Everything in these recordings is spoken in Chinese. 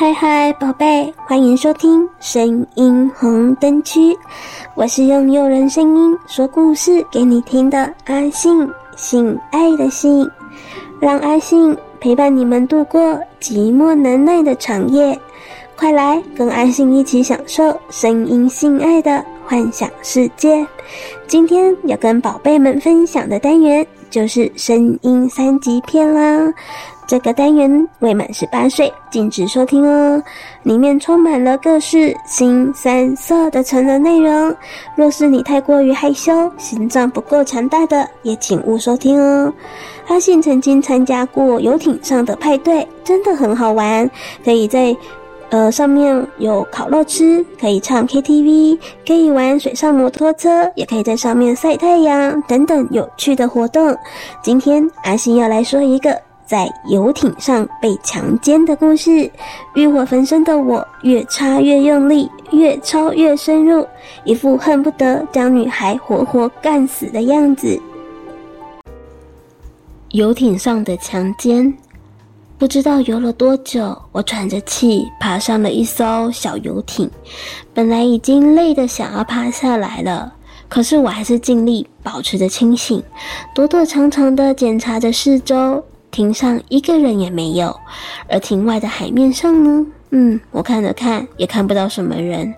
嗨嗨，宝贝，欢迎收听声音红灯区。我是用诱人声音说故事给你听的阿信，性爱的性，让阿信陪伴你们度过寂寞难耐的长夜。快来跟阿信一起享受声音性爱的幻想世界。今天要跟宝贝们分享的单元就是声音三级片啦。这个单元未满十八岁禁止收听哦，里面充满了各式新三色的成人内容。若是你太过于害羞，心脏不够强大的，也请勿收听哦。阿信曾经参加过游艇上的派对，真的很好玩，可以在呃上面有烤肉吃，可以唱 KTV，可以玩水上摩托车，也可以在上面晒太阳等等有趣的活动。今天阿信要来说一个。在游艇上被强奸的故事，欲火焚身的我越插越用力，越抄越深入，一副恨不得将女孩活活干死的样子。游艇上的强奸，不知道游了多久，我喘着气爬上了一艘小游艇，本来已经累得想要趴下来了，可是我还是尽力保持着清醒，躲躲藏藏地检查着四周。亭上一个人也没有，而亭外的海面上呢？嗯，我看了看，也看不到什么人。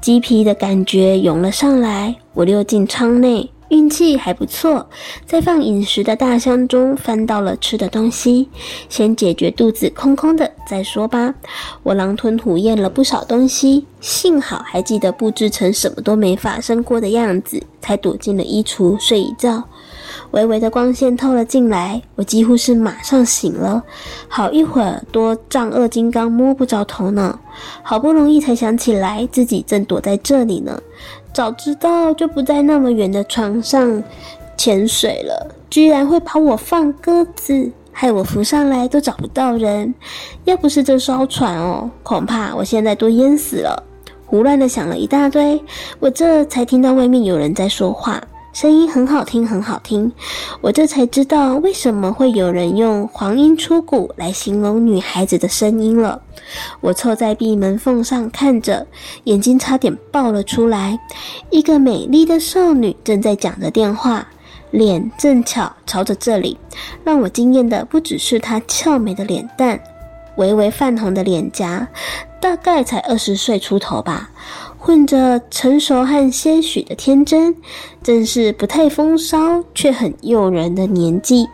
鸡皮的感觉涌了上来，我溜进舱内，运气还不错，在放饮食的大箱中翻到了吃的东西，先解决肚子空空的再说吧。我狼吞虎咽了不少东西，幸好还记得布置成什么都没发生过的样子，才躲进了衣橱睡一觉。微微的光线透了进来，我几乎是马上醒了，好一会儿多丈二金刚摸不着头脑，好不容易才想起来自己正躲在这里呢，早知道就不在那么远的床上潜水了，居然会把我放鸽子，害我浮上来都找不到人，要不是这艘船哦，恐怕我现在都淹死了。胡乱的想了一大堆，我这才听到外面有人在说话。声音很好听，很好听，我这才知道为什么会有人用“黄莺出谷”来形容女孩子的声音了。我凑在闭门缝上看着，眼睛差点爆了出来。一个美丽的少女正在讲着电话，脸正巧朝着这里。让我惊艳的不只是她俏美的脸蛋，微微泛红的脸颊，大概才二十岁出头吧。混着成熟和些许的天真，正是不太风骚却很诱人的年纪。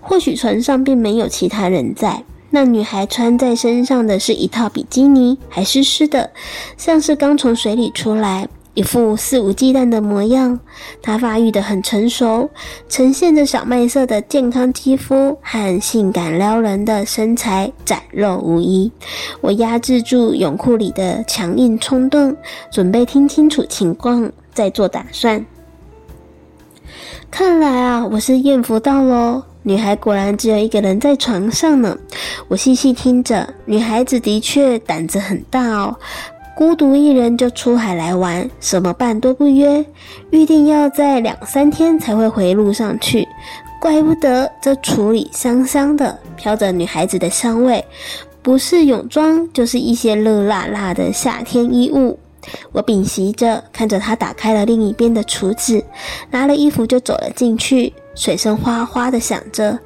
或许船上并没有其他人在，那女孩穿在身上的是一套比基尼，还湿湿的，像是刚从水里出来。一副肆无忌惮的模样，她发育得很成熟，呈现着小麦色的健康肌肤和性感撩人的身材，展露无遗。我压制住泳裤里的强硬冲动，准备听清楚情况再做打算。看来啊，我是艳福到喽！女孩果然只有一个人在床上呢。我细细听着，女孩子的确胆子很大哦。孤独一人就出海来玩，什么伴都不约，预定要在两三天才会回路上去。怪不得这橱里香香的，飘着女孩子的香味，不是泳装，就是一些热辣辣的夏天衣物。我屏息着，看着她打开了另一边的橱子，拿了衣服就走了进去，水声哗哗的响着。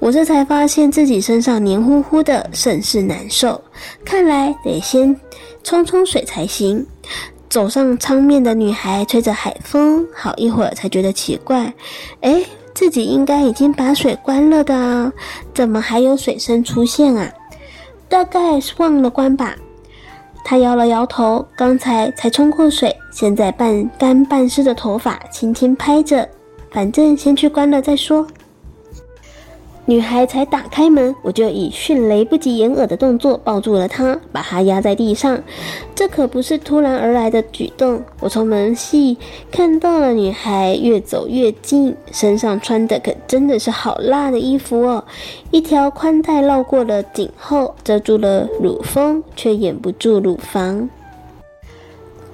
我这才发现自己身上黏糊糊的，甚是难受。看来得先。冲冲水才行。走上舱面的女孩吹着海风，好一会儿才觉得奇怪。诶，自己应该已经把水关了的啊，怎么还有水声出现啊？大概是忘了关吧。她摇了摇头，刚才才冲过水，现在半干半湿的头发轻轻拍着，反正先去关了再说。女孩才打开门，我就以迅雷不及掩耳的动作抱住了她，把她压在地上。这可不是突然而来的举动。我从门隙看到了女孩越走越近，身上穿的可真的是好辣的衣服哦！一条宽带绕过了颈后，遮住了乳峰，却掩不住乳房。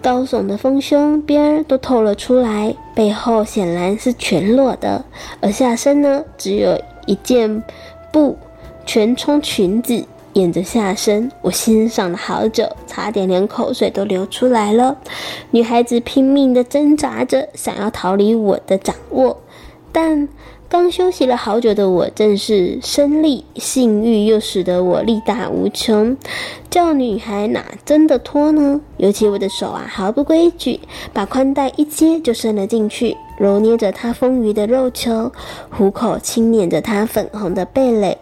高耸的丰胸边都透了出来，背后显然是全裸的，而下身呢，只有。一件布全充裙子，沿着下身，我欣赏了好久，差点连口水都流出来了。女孩子拼命地挣扎着，想要逃离我的掌握，但刚休息了好久的我，正是生力，性欲又使得我力大无穷。叫女孩哪真的脱呢？尤其我的手啊，毫不规矩，把宽带一接就伸了进去，揉捏着她丰腴的肉球，虎口轻捻着她粉红的蓓蕾。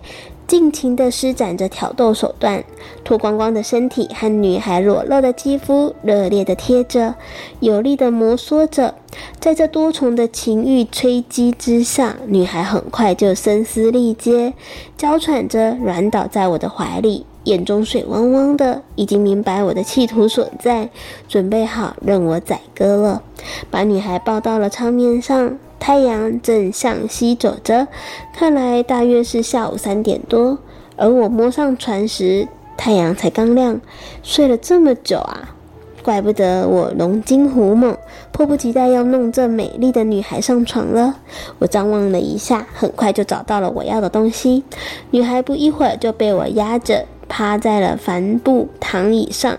尽情地施展着挑逗手段，脱光光的身体和女孩裸露的肌肤热烈地贴着，有力地摩挲着。在这多重的情欲催击之下，女孩很快就声嘶力竭，娇喘着软倒在我的怀里，眼中水汪汪的，已经明白我的企图所在，准备好任我宰割了。把女孩抱到了舱面上。太阳正向西走着，看来大约是下午三点多。而我摸上船时，太阳才刚亮。睡了这么久啊，怪不得我龙精虎猛，迫不及待要弄这美丽的女孩上床了。我张望了一下，很快就找到了我要的东西。女孩不一会儿就被我压着。趴在了帆布躺椅上，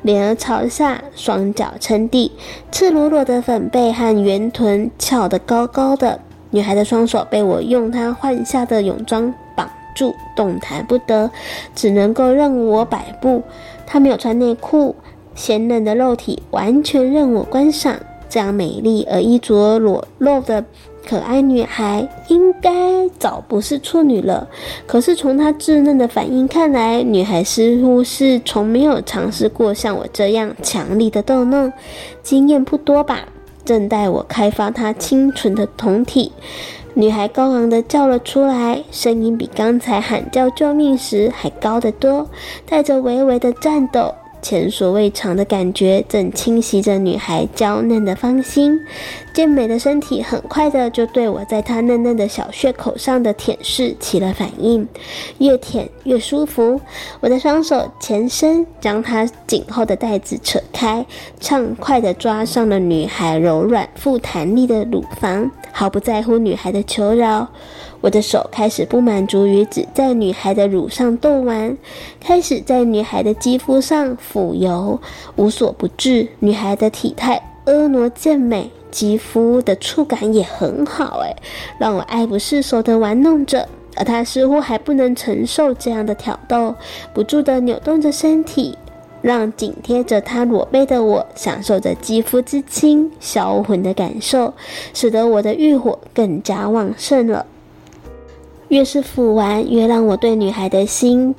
脸儿朝下，双脚撑地，赤裸裸的粉背和圆臀翘得高高的。女孩的双手被我用她换下的泳装绑住，动弹不得，只能够任我摆布。她没有穿内裤，鲜嫩的肉体完全任我观赏。这样美丽而衣着裸露的。可爱女孩应该早不是处女了，可是从她稚嫩的反应看来，女孩似乎是从没有尝试过像我这样强力的逗弄，经验不多吧？正待我开发她清纯的酮体，女孩高昂的叫了出来，声音比刚才喊叫救命时还高得多，带着微微的颤抖。前所未尝的感觉正侵袭着女孩娇嫩的芳心，健美的身体很快的就对我在她嫩嫩的小穴口上的舔舐起了反应，越舔越舒服。我的双手前伸，将她颈后的带子扯开，畅快的抓上了女孩柔软富弹力的乳房，毫不在乎女孩的求饶。我的手开始不满足于只在女孩的乳上逗玩，开始在女孩的肌肤上抚油，无所不至。女孩的体态婀娜健美，肌肤的触感也很好，诶，让我爱不释手地玩弄着。而他似乎还不能承受这样的挑逗，不住地扭动着身体，让紧贴着他裸背的我享受着肌肤之亲、销魂的感受，使得我的欲火更加旺盛了。越是抚玩，越让我对女孩的心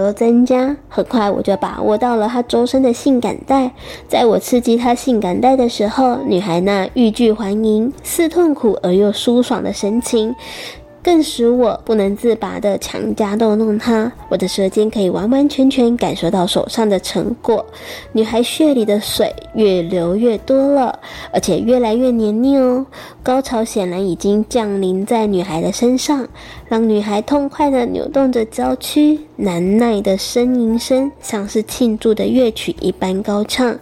流增加。很快，我就把握到了她周身的性感带。在我刺激她性感带的时候，女孩那欲拒还迎、似痛苦而又舒爽的神情。更使我不能自拔地强加逗弄她，我的舌尖可以完完全全感受到手上的成果。女孩穴里的水越流越多了，而且越来越黏腻哦。高潮显然已经降临在女孩的身上，让女孩痛快地扭动着娇躯，难耐的呻吟声像是庆祝的乐曲一般高唱。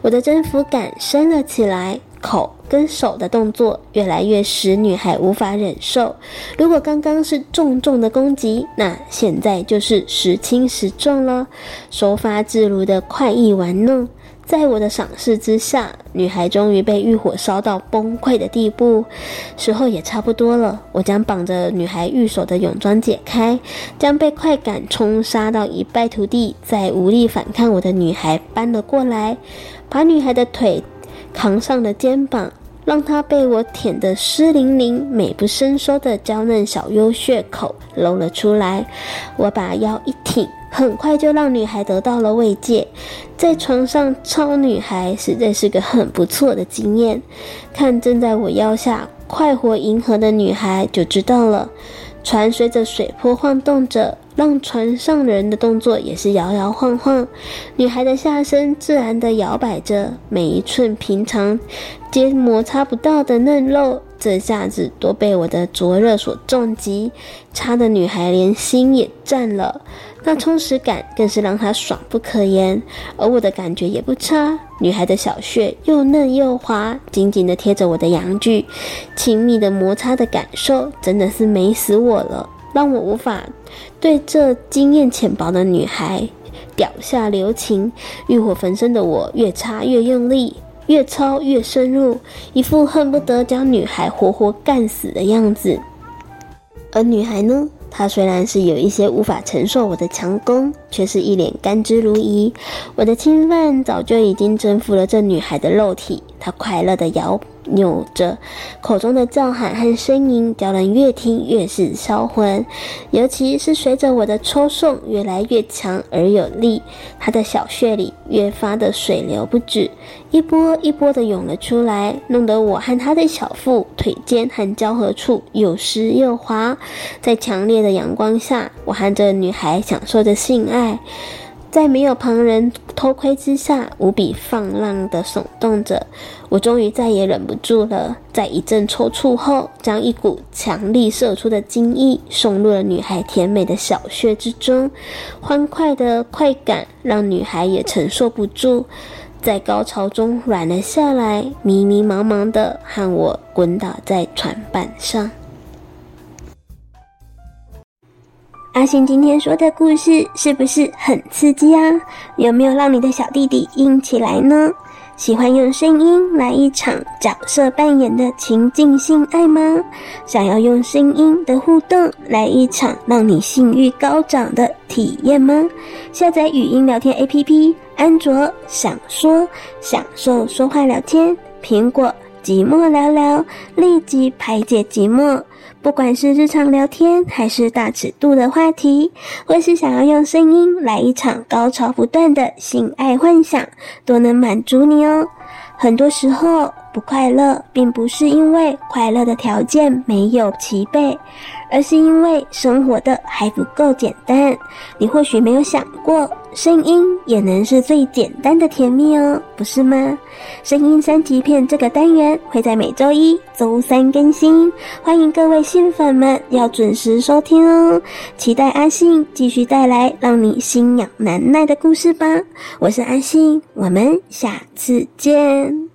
我的征服感升了起来。口跟手的动作越来越使女孩无法忍受。如果刚刚是重重的攻击，那现在就是时轻时重了。收发自如的快意玩弄，在我的赏识之下，女孩终于被欲火烧到崩溃的地步。时候也差不多了，我将绑着女孩玉手的泳装解开，将被快感冲杀到一败涂地、再无力反抗我的女孩搬了过来，把女孩的腿。扛上了肩膀，让她被我舔得湿淋淋、美不胜收的娇嫩小幽穴口露了出来。我把腰一挺，很快就让女孩得到了慰藉。在床上操女孩实在是个很不错的经验。看正在我腰下快活迎合的女孩就知道了。船随着水波晃动着。让船上人的动作也是摇摇晃晃，女孩的下身自然地摇摆着，每一寸平常皆摩擦不到的嫩肉，这下子都被我的灼热所重击，擦的女孩连心也颤了。那充实感更是让她爽不可言，而我的感觉也不差。女孩的小穴又嫩又滑，紧紧地贴着我的阳具，亲密的摩擦的感受真的是美死我了。让我无法对这经验浅薄的女孩屌下留情。欲火焚身的我越插越用力，越操越深入，一副恨不得将女孩活活干死的样子。而女孩呢？她虽然是有一些无法承受我的强攻，却是一脸甘之如饴。我的侵犯早就已经征服了这女孩的肉体，他快乐地摇扭着，口中的叫喊和声音，叫人越听越是销魂。尤其是随着我的抽送越来越强而有力，他的小穴里越发的水流不止，一波一波的涌了出来，弄得我和他的小腹、腿间和交合处又湿又滑。在强烈的阳光下，我和这女孩享受着性爱。在没有旁人偷窥之下，无比放浪的耸动着。我终于再也忍不住了，在一阵抽搐后，将一股强力射出的精液送入了女孩甜美的小穴之中。欢快的快感让女孩也承受不住，在高潮中软了下来，迷迷茫茫的和我滚倒在船板上。阿信今天说的故事是不是很刺激啊？有没有让你的小弟弟硬起来呢？喜欢用声音来一场角色扮演的情境性爱吗？想要用声音的互动来一场让你性欲高涨的体验吗？下载语音聊天 APP，安卓想说享受说话聊天，苹果寂寞聊聊，立即排解寂寞。不管是日常聊天，还是大尺度的话题，或是想要用声音来一场高潮不断的性爱幻想，都能满足你哦。很多时候，不快乐并不是因为快乐的条件没有齐备，而是因为生活的还不够简单。你或许没有想过，声音也能是最简单的甜蜜哦，不是吗？声音三级片这个单元会在每周一、周三更新，欢迎各位新粉们要准时收听哦。期待阿信继续带来让你心痒难耐的故事吧。我是阿信，我们下次见。